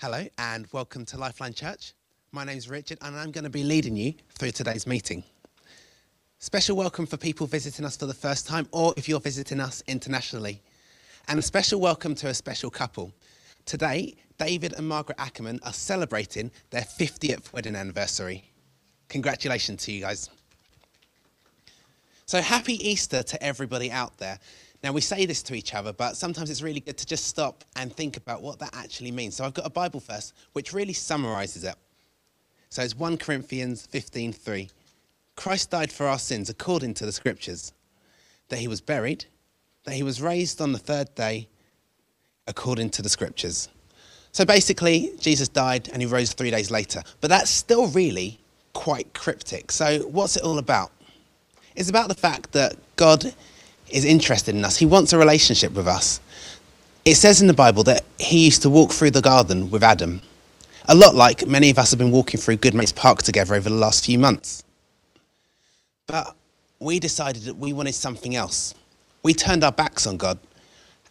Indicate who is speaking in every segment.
Speaker 1: Hello and welcome to Lifeline Church. My name's Richard and I'm going to be leading you through today's meeting. Special welcome for people visiting us for the first time or if you're visiting us internationally. And a special welcome to a special couple. Today, David and Margaret Ackerman are celebrating their 50th wedding anniversary. Congratulations to you guys. So, happy Easter to everybody out there. Now, we say this to each other, but sometimes it's really good to just stop and think about what that actually means. So, I've got a Bible verse which really summarizes it. So, it's 1 Corinthians 15:3. Christ died for our sins according to the scriptures, that he was buried, that he was raised on the third day according to the scriptures. So basically, Jesus died and he rose three days later. But that's still really quite cryptic. So, what's it all about? It's about the fact that God is interested in us, He wants a relationship with us. It says in the Bible that He used to walk through the garden with Adam, a lot like many of us have been walking through Goodmates Park together over the last few months. But we decided that we wanted something else. We turned our backs on God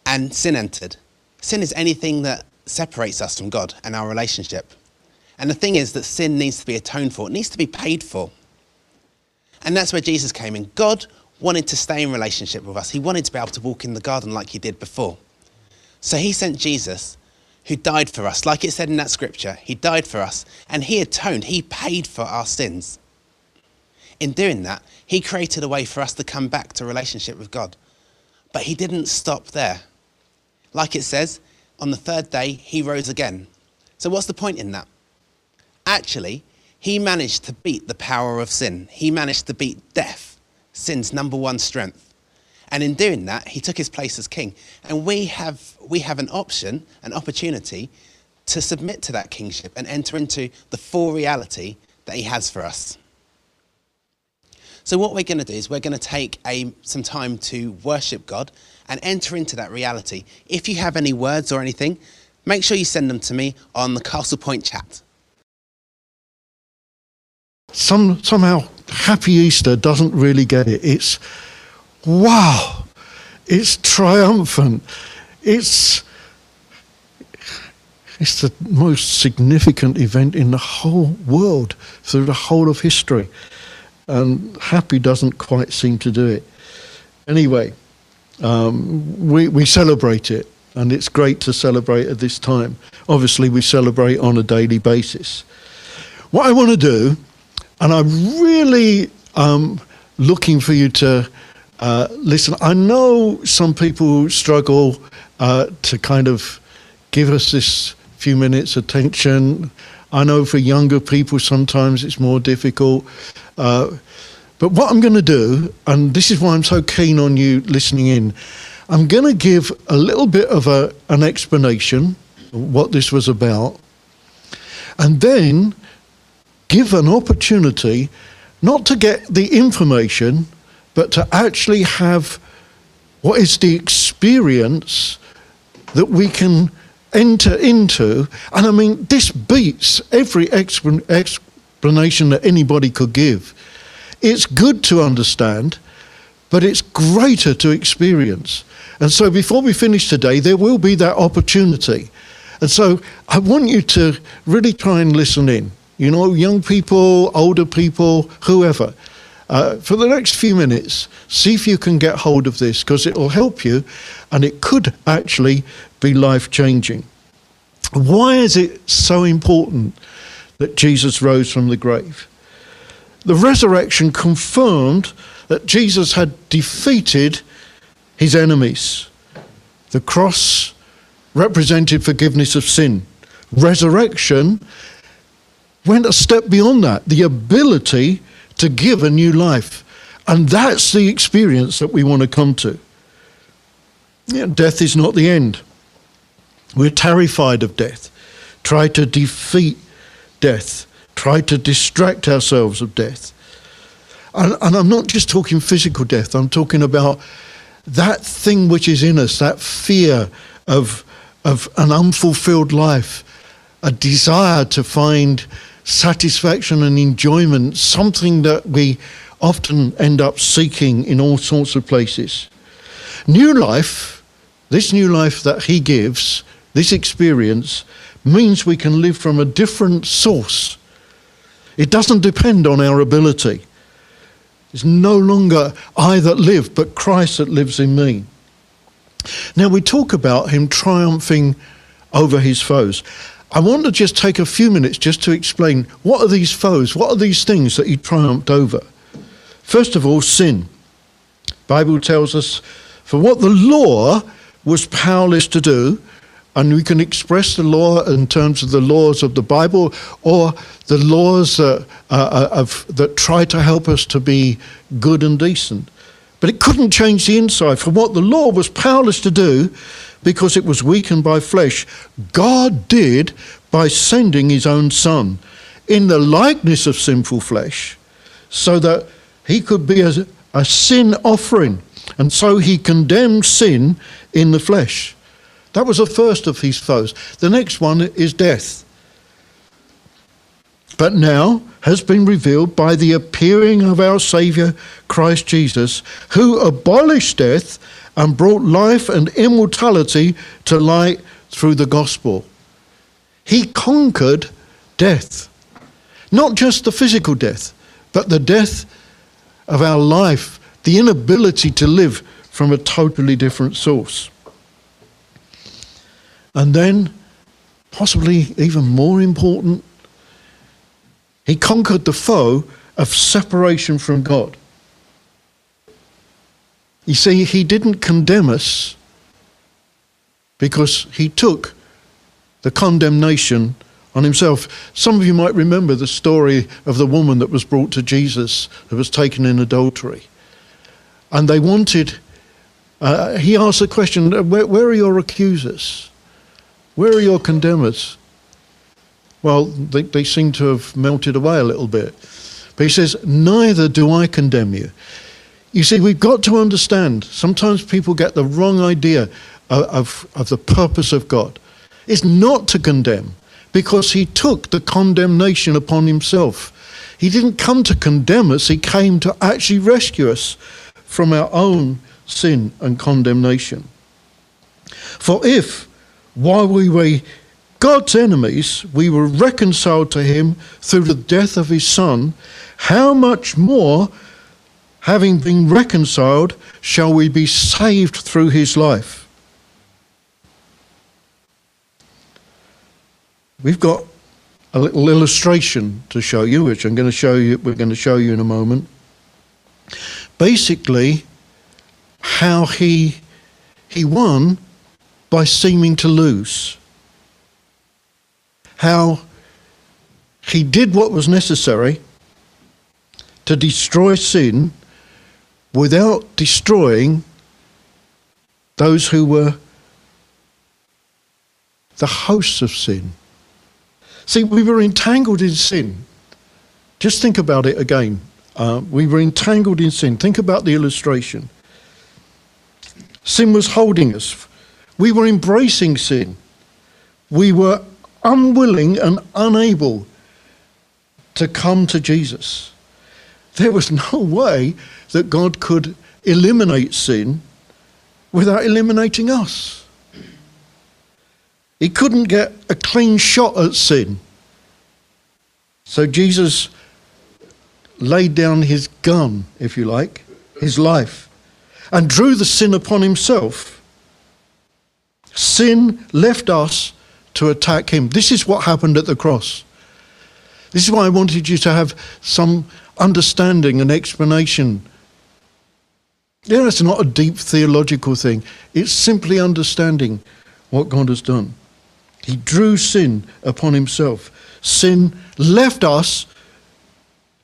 Speaker 1: and sin entered. Sin is anything that separates us from God and our relationship. And the thing is that sin needs to be atoned for, it needs to be paid for. And that's where Jesus came in. God wanted to stay in relationship with us, He wanted to be able to walk in the garden like He did before. So He sent Jesus, who died for us. Like it said in that scripture, He died for us and He atoned, He paid for our sins. In doing that, He created a way for us to come back to relationship with God. But He didn't stop there. Like it says, on the third day, He rose again. So, what's the point in that? Actually, He managed to beat the power of sin, He managed to beat death, sin's number one strength. And in doing that, he took his place as king. And we have, we have an option, an opportunity to submit to that kingship and enter into the full reality that he has for us. So, what we're going to do is we're going to take a, some time to worship God and enter into that reality. If you have any words or anything, make sure you send them to me on the Castle Point chat.
Speaker 2: Some, somehow, Happy Easter doesn't really get it. It's wow, it's triumphant, it's it's the most significant event in the whole world through the whole of history. And happy doesn't quite seem to do it. Anyway, um, we, we celebrate it, and it's great to celebrate at this time. Obviously, we celebrate on a daily basis. What I want to do, and I'm really um, looking for you to uh, listen. I know some people struggle uh, to kind of give us this few minutes attention. I know for younger people sometimes it's more difficult. Uh, but what I'm going to do, and this is why I'm so keen on you listening in, I'm going to give a little bit of a, an explanation of what this was about, and then give an opportunity not to get the information, but to actually have what is the experience that we can enter into. And I mean, this beats every explan- explanation that anybody could give. It's good to understand, but it's greater to experience. And so before we finish today, there will be that opportunity. And so I want you to really try and listen in. You know, young people, older people, whoever. Uh, for the next few minutes, see if you can get hold of this because it will help you and it could actually be life changing. Why is it so important that Jesus rose from the grave? The resurrection confirmed that Jesus had defeated his enemies. The cross represented forgiveness of sin. Resurrection went a step beyond that the ability to give a new life. And that's the experience that we want to come to. Yeah, death is not the end. We're terrified of death, try to defeat death, try to distract ourselves of death. And, and, I'm not just talking physical death, I'm talking about that thing which is in us, that fear of, of an unfulfilled life, a desire to find satisfaction and enjoyment, something that we often end up seeking in all sorts of places. New life, this new life that he gives, this experience, means we can live from a different source. It doesn't depend on our ability. It's no longer I that live, but Christ that lives in me. Now, we talk about him triumphing over his foes. I want to just take a few minutes just to explain what are these foes? What are these things that he triumphed over? First of all, sin. Bible tells us for what the law was powerless to do, and we can express the law in terms of the laws of the Bible or the laws uh, uh, of, that try to help us to be good and decent. But it couldn't change the inside. For what the law was powerless to do, because it was weakened by flesh, God did by sending his own Son in the likeness of sinful flesh, so that he could be a, a sin offering. And so he condemned sin in the flesh. That was the first of his foes. The next one is death. But now has been revealed by the appearing of our Saviour Christ Jesus, who abolished death and brought life and immortality to light through the gospel. He conquered death. Not just the physical death, but the death of our life, the inability to live from a totally different source. And then, possibly even more important, he conquered the foe of separation from God. You see, he didn't condemn us because he took the condemnation on himself. Some of you might remember the story of the woman that was brought to Jesus that was taken in adultery. And they wanted, uh, he asked the question, where, where are your accusers? Where are your condemners? Well, they, they seem to have melted away a little bit. But he says, Neither do I condemn you. You see, we've got to understand, sometimes people get the wrong idea of, of, of, the purpose of God. It's not to condemn, because he took the condemnation upon himself. He didn't come to condemn us, he came to actually rescue us from our own sin and condemnation. For if, while we were God's enemies, we were reconciled to him through the death of his Son, how much more? Having been reconciled, shall we be saved through his life. We've got a little illustration to show you, which I'm going to show you, we're going to show you in a moment. Basically, how he, he won by seeming to lose. How he did what was necessary to destroy sin without destroying those who were the hosts of sin. See, we were entangled in sin. Just think about it again. Uh, we were entangled in sin. Think about the illustration. Sin was holding us. We were embracing sin. We were unwilling and unable to come to Jesus. There was no way that God could eliminate sin without eliminating us. He couldn't get a clean shot at sin. So Jesus laid down his gun, if you like, his life, and drew the sin upon himself. Sin left us to attack him. This is what happened at the cross. This is why I wanted you to have some understanding and explanation yeah, it's not a deep theological thing. It's simply understanding what God has done. He drew sin upon himself. Sin left us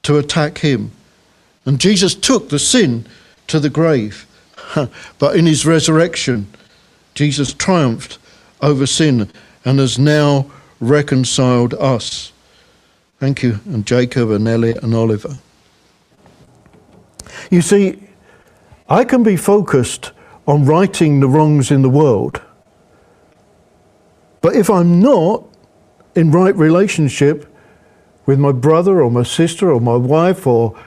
Speaker 2: to attack him. And Jesus took the sin to the grave. but in his resurrection, Jesus triumphed over sin and has now reconciled us. Thank you, and Jacob and Elliot and Oliver. You see, I can be focused on righting the wrongs in the world. But if I'm not in right relationship with my brother or my sister or my wife or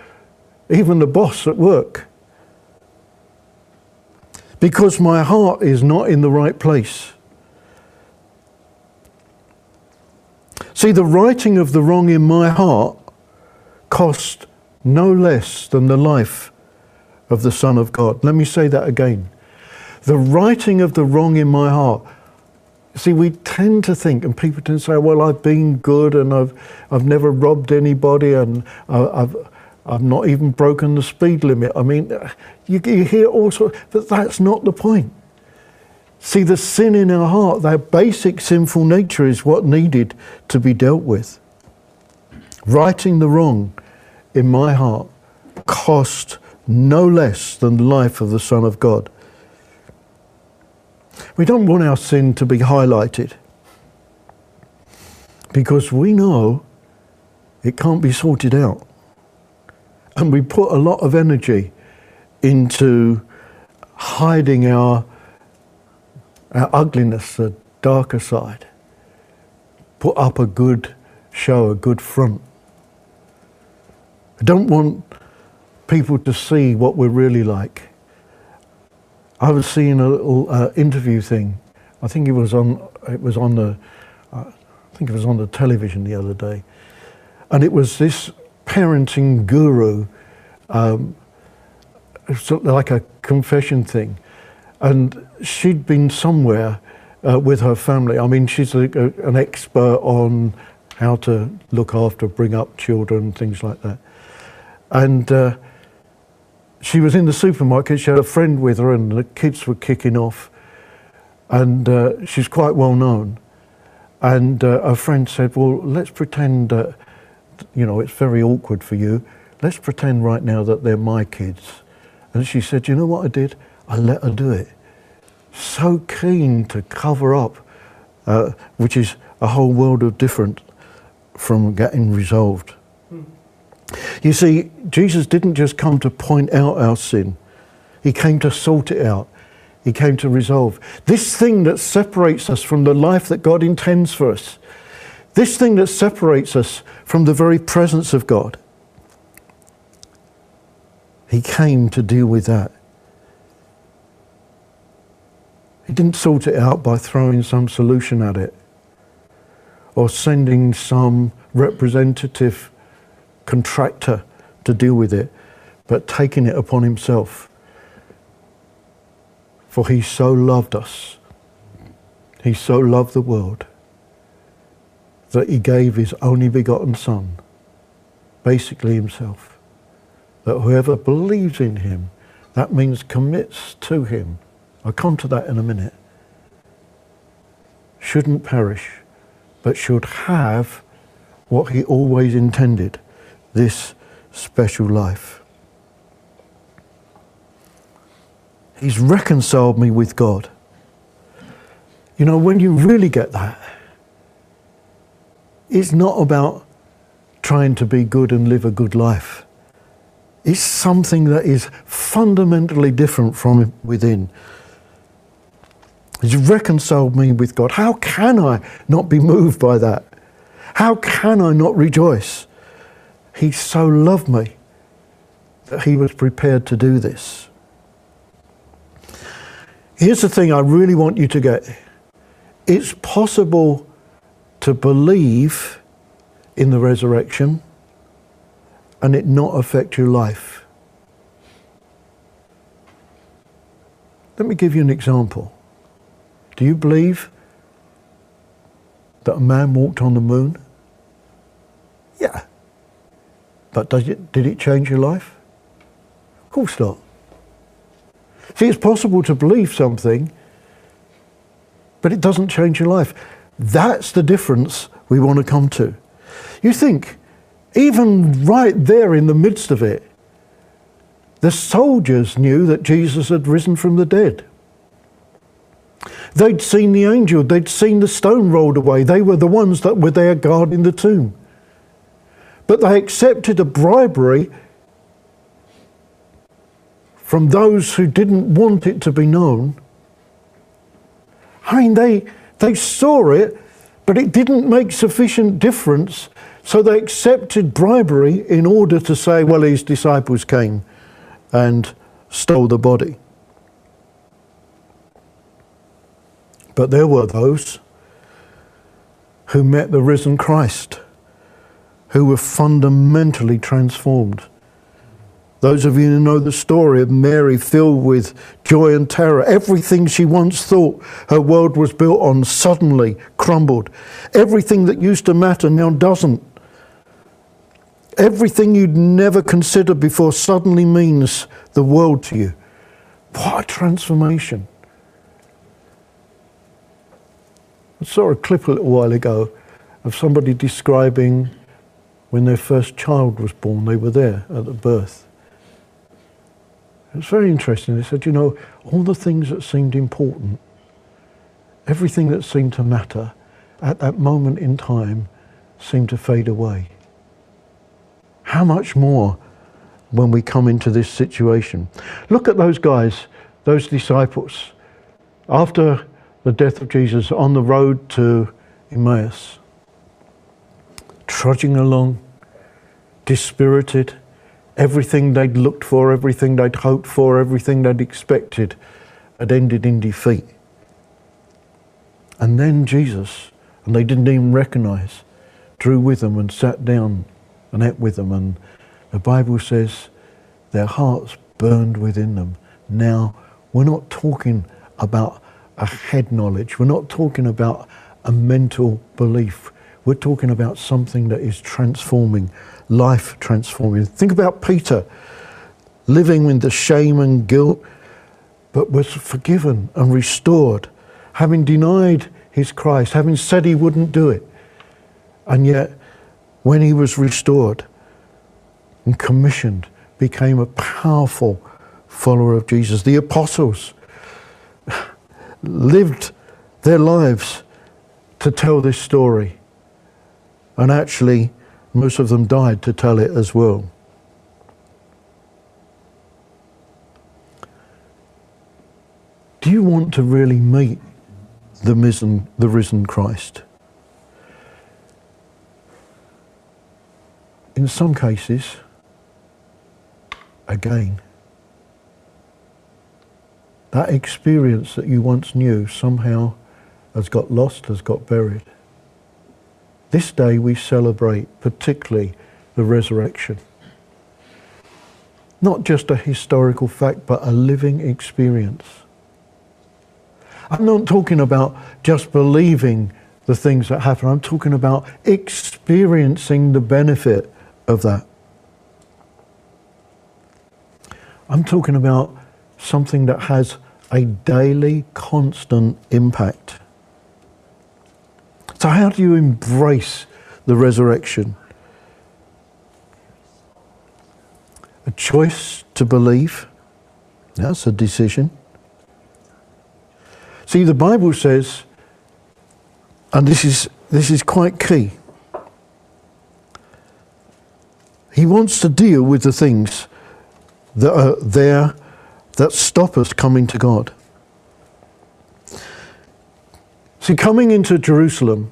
Speaker 2: even the boss at work, because my heart is not in the right place, See, the righting of the wrong in my heart cost no less than the life of the Son of God. Let me say that again. The righting of the wrong in my heart. See, we tend to think, and people tend to say, well, I've been good and I've, I've never robbed anybody and uh, I've, I've not even broken the speed limit. I mean, you, you hear all sorts, but that's not the point. See, the sin in our heart, that basic sinful nature, is what needed to be dealt with. Righting the wrong in my heart cost no less than the life of the Son of God. We don't want our sin to be highlighted because we know it can't be sorted out. And we put a lot of energy into hiding our, our ugliness, the darker side. Put up a good show, a good front. I don't want people to see what we're really like. I was seeing a little uh, interview thing. I think it was on. It was on the. Uh, I think it was on the television the other day, and it was this parenting guru. Um, like a confession thing, and she'd been somewhere uh, with her family. I mean, she's a, a, an expert on how to look after, bring up children, things like that. And uh, she was in the supermarket. She had a friend with her, and the kids were kicking off. And uh, she's quite well known. And uh, her friend said, "Well, let's pretend that, you know, it's very awkward for you. Let's pretend right now that they're my kids." And she said, "You know what I did? I let her do it. So keen to cover up, uh, which is a whole world of different from getting resolved." You see, Jesus didn't just come to point out our sin, He came to sort it out. He came to resolve. This thing that separates us from the life that God intends for us, this thing that separates us from the very presence of God, He came to deal with that. He didn't sort it out by throwing some solution at it or sending some representative contractor to deal with it, but taking it upon himself. For he so loved us, he so loved the world, that he gave his only begotten Son, basically himself, that whoever believes in him, that means commits to him, I'll come to that in a minute, shouldn't perish, but should have what he always intended this special life. He's reconciled me with God. You know, when you really get that, it's not about trying to be good and live a good life. It's something that is fundamentally different from within. He's reconciled me with God. How can I not be moved by that? How can I not rejoice? He so loved me that he was prepared to do this. Here's the thing I really want you to get it's possible to believe in the resurrection and it not affect your life. Let me give you an example. Do you believe that a man walked on the moon? Yeah. But does it, did it change your life? Of course not. See, it's possible to believe something, but it doesn't change your life. That's the difference we want to come to. You think, even right there in the midst of it, the soldiers knew that Jesus had risen from the dead. They'd seen the angel, they'd seen the stone rolled away. They were the ones that were there guarding the tomb but they accepted a bribery from those who didn't want it to be known. I mean, they, they saw it, but it didn't make sufficient difference, so they accepted bribery in order to say, well, his disciples came and stole the body. But there were those who met the risen Christ, who were fundamentally transformed. Those of you who know the story of Mary filled with joy and terror, everything she once thought her world was built on suddenly crumbled. Everything that used to matter now doesn't. Everything you'd never considered before suddenly means the world to you. What a transformation. I saw a clip a little while ago of somebody describing when their first child was born. They were there at the birth. It's very interesting. They said, you know, all the things that seemed important, everything that seemed to matter at that moment in time seemed to fade away. How much more when we come into this situation? Look at those guys, those disciples. After the death of Jesus on the road to Emmaus, trudging along, dispirited, Everything they'd looked for, everything they'd hoped for, everything they'd expected had ended in defeat. And then Jesus, and they didn't even recognize, drew with them and sat down and ate with them. And the Bible says their hearts burned within them. Now, we're not talking about a head knowledge, we're not talking about a mental belief. We're talking about something that is transforming life transforming. Think about Peter living with the shame and guilt, but was forgiven and restored, having denied his Christ, having said he wouldn't do it. And yet, when he was restored and commissioned, became a powerful follower of Jesus. The apostles lived their lives to tell this story. And actually, most of them died to tell it as well. Do you want to really meet the risen, the risen Christ? In some cases, again, that experience that you once knew somehow has got lost, has got buried. This day we celebrate particularly the resurrection. Not just a historical fact, but a living experience. I'm not talking about just believing the things that happen. I'm talking about experiencing the benefit of that. I'm talking about something that has a daily, constant impact. So, how do you embrace the resurrection? A choice to believe. That's a decision. See, the Bible says, and this is, this is quite key, He wants to deal with the things that are there that stop us coming to God. See, coming into Jerusalem,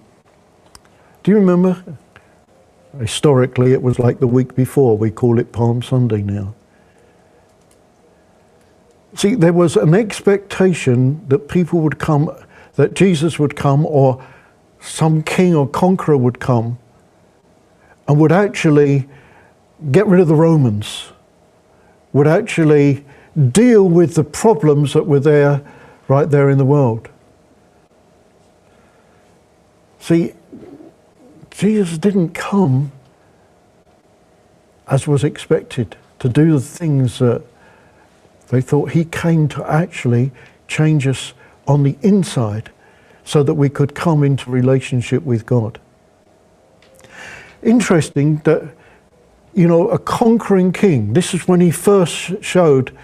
Speaker 2: do you remember? Historically, it was like the week before. We call it Palm Sunday now. See, there was an expectation that people would come, that Jesus would come, or some king or conqueror would come and would actually get rid of the Romans, would actually deal with the problems that were there, right there in the world. See, Jesus didn't come as was expected to do the things that they thought. He came to actually change us on the inside so that we could come into relationship with God. Interesting that, you know, a conquering king, this is when he first showed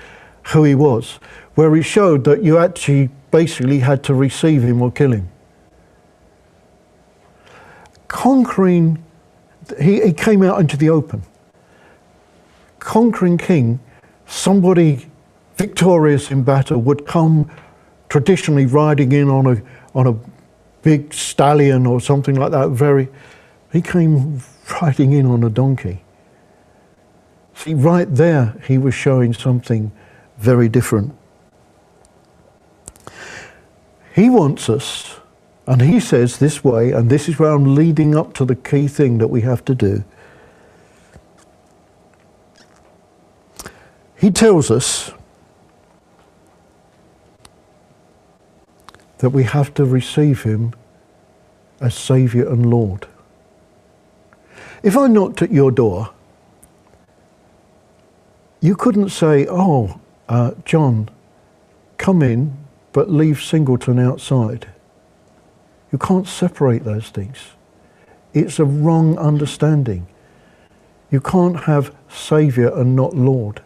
Speaker 2: who he was, where he showed that you actually basically had to receive him or kill him conquering, he, he came out into the open. Conquering king, somebody victorious in battle would come traditionally riding in on a, on a big stallion or something like that. Very, he came riding in on a donkey. See, right there, he was showing something very different. He wants us And he says this way, and this is where I'm leading up to the key thing that we have to do. He tells us that we have to receive him as Saviour and Lord. If I knocked at your door, you couldn't say, Oh, uh, John, come in, but leave Singleton outside. You can't separate those things. It's a wrong understanding. You can't have Saviour and not Lord.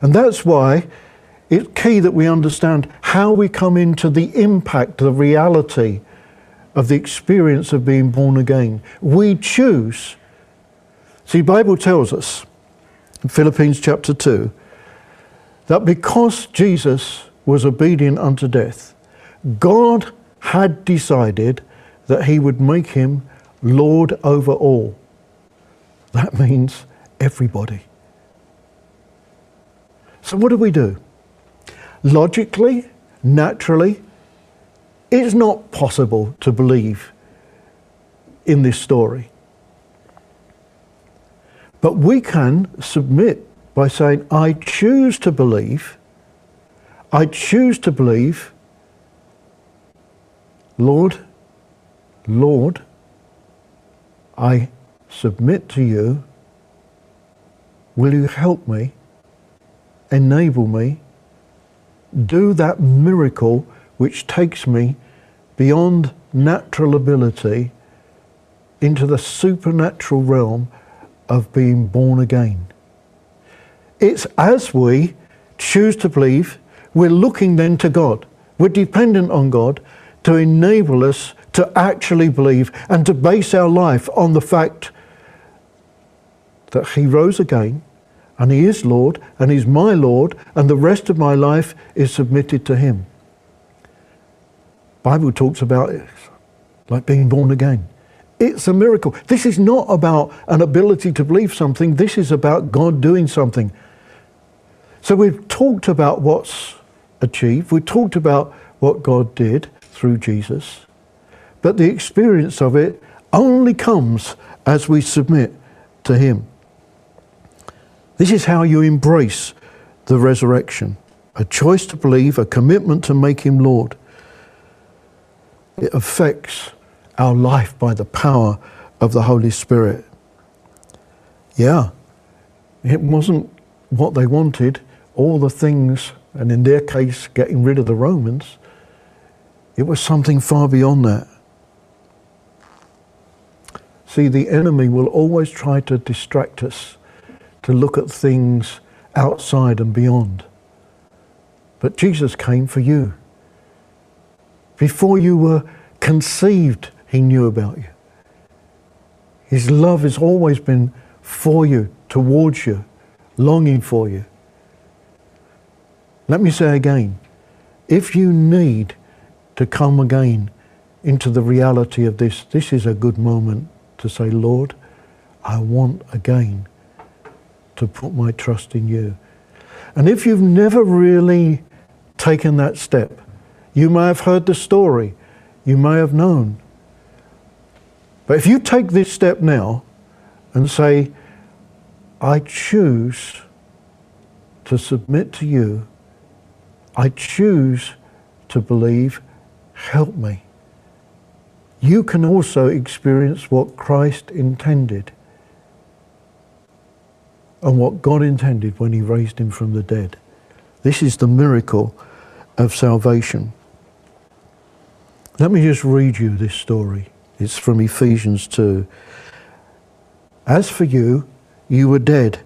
Speaker 2: And that's why it's key that we understand how we come into the impact, the reality of the experience of being born again. We choose. See, Bible tells us in Philippians chapter 2 that because Jesus was obedient unto death, God had decided that he would make him Lord over all. That means everybody. So, what do we do? Logically, naturally, it's not possible to believe in this story. But we can submit by saying, I choose to believe, I choose to believe Lord, Lord, I submit to you. Will you help me? Enable me? Do that miracle which takes me beyond natural ability into the supernatural realm of being born again. It's as we choose to believe, we're looking then to God. We're dependent on God to enable us to actually believe and to base our life on the fact that He rose again and He is Lord and He's my Lord and the rest of my life is submitted to Him. Bible talks about it like being born again. It's a miracle. This is not about an ability to believe something. This is about God doing something. So we've talked about what's achieved. We've talked about what God did through Jesus. But the experience of it only comes as we submit to Him. This is how you embrace the resurrection a choice to believe, a commitment to make Him Lord. It affects our life by the power of the Holy Spirit. Yeah, it wasn't what they wanted, all the things, and in their case, getting rid of the Romans. It was something far beyond that. See, the enemy will always try to distract us to look at things outside and beyond. But Jesus came for you. Before you were conceived, he knew about you. His love has always been for you, towards you, longing for you. Let me say again if you need to come again into the reality of this, this is a good moment to say, Lord, I want again to put my trust in you. And if you've never really taken that step, you may have heard the story, you may have known. But if you take this step now and say, I choose to submit to you, I choose to believe help me. You can also experience what Christ intended and what God intended when He raised Him from the dead. This is the miracle of salvation. Let me just read you this story. It's from Ephesians 2. As for you, you were dead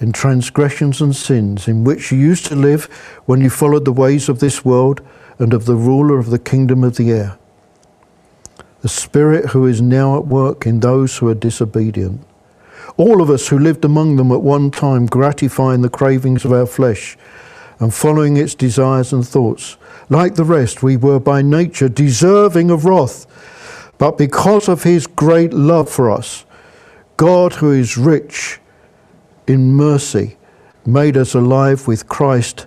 Speaker 2: in transgressions and sins in which you used to live when you followed the ways of this world and of the ruler of the kingdom of the air, the Spirit who is now at work in those who are disobedient. All of us who lived among them at one time, gratifying the cravings of our flesh and following its desires and thoughts. Like the rest, we were by nature deserving of wrath. But because of his great love for us, God, who is rich in mercy, made us alive with Christ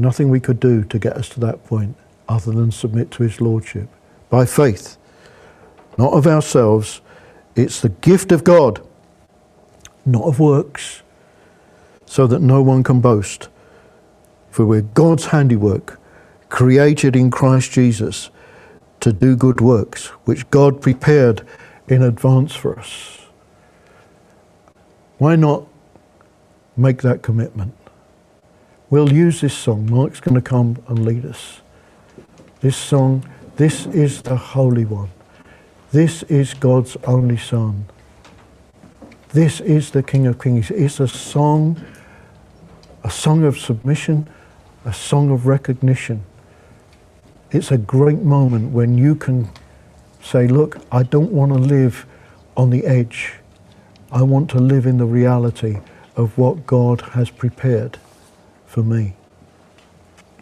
Speaker 2: Nothing we could do to get us to that point other than submit to his lordship by faith not of ourselves. It's the gift of God, not of works, so that no one can boast. For we're God's handiwork, created in Christ Jesus to do good works, which God prepared in advance for us. Why not make that commitment? We'll use this song. Mark's going to come and lead us. This song, this is the Holy One. This is God's only Son. This is the King of Kings. It's a song, a song of submission, a song of recognition. It's a great moment when you can say, Look, I don't want to live on the edge. I want to live in the reality of what God has prepared for me.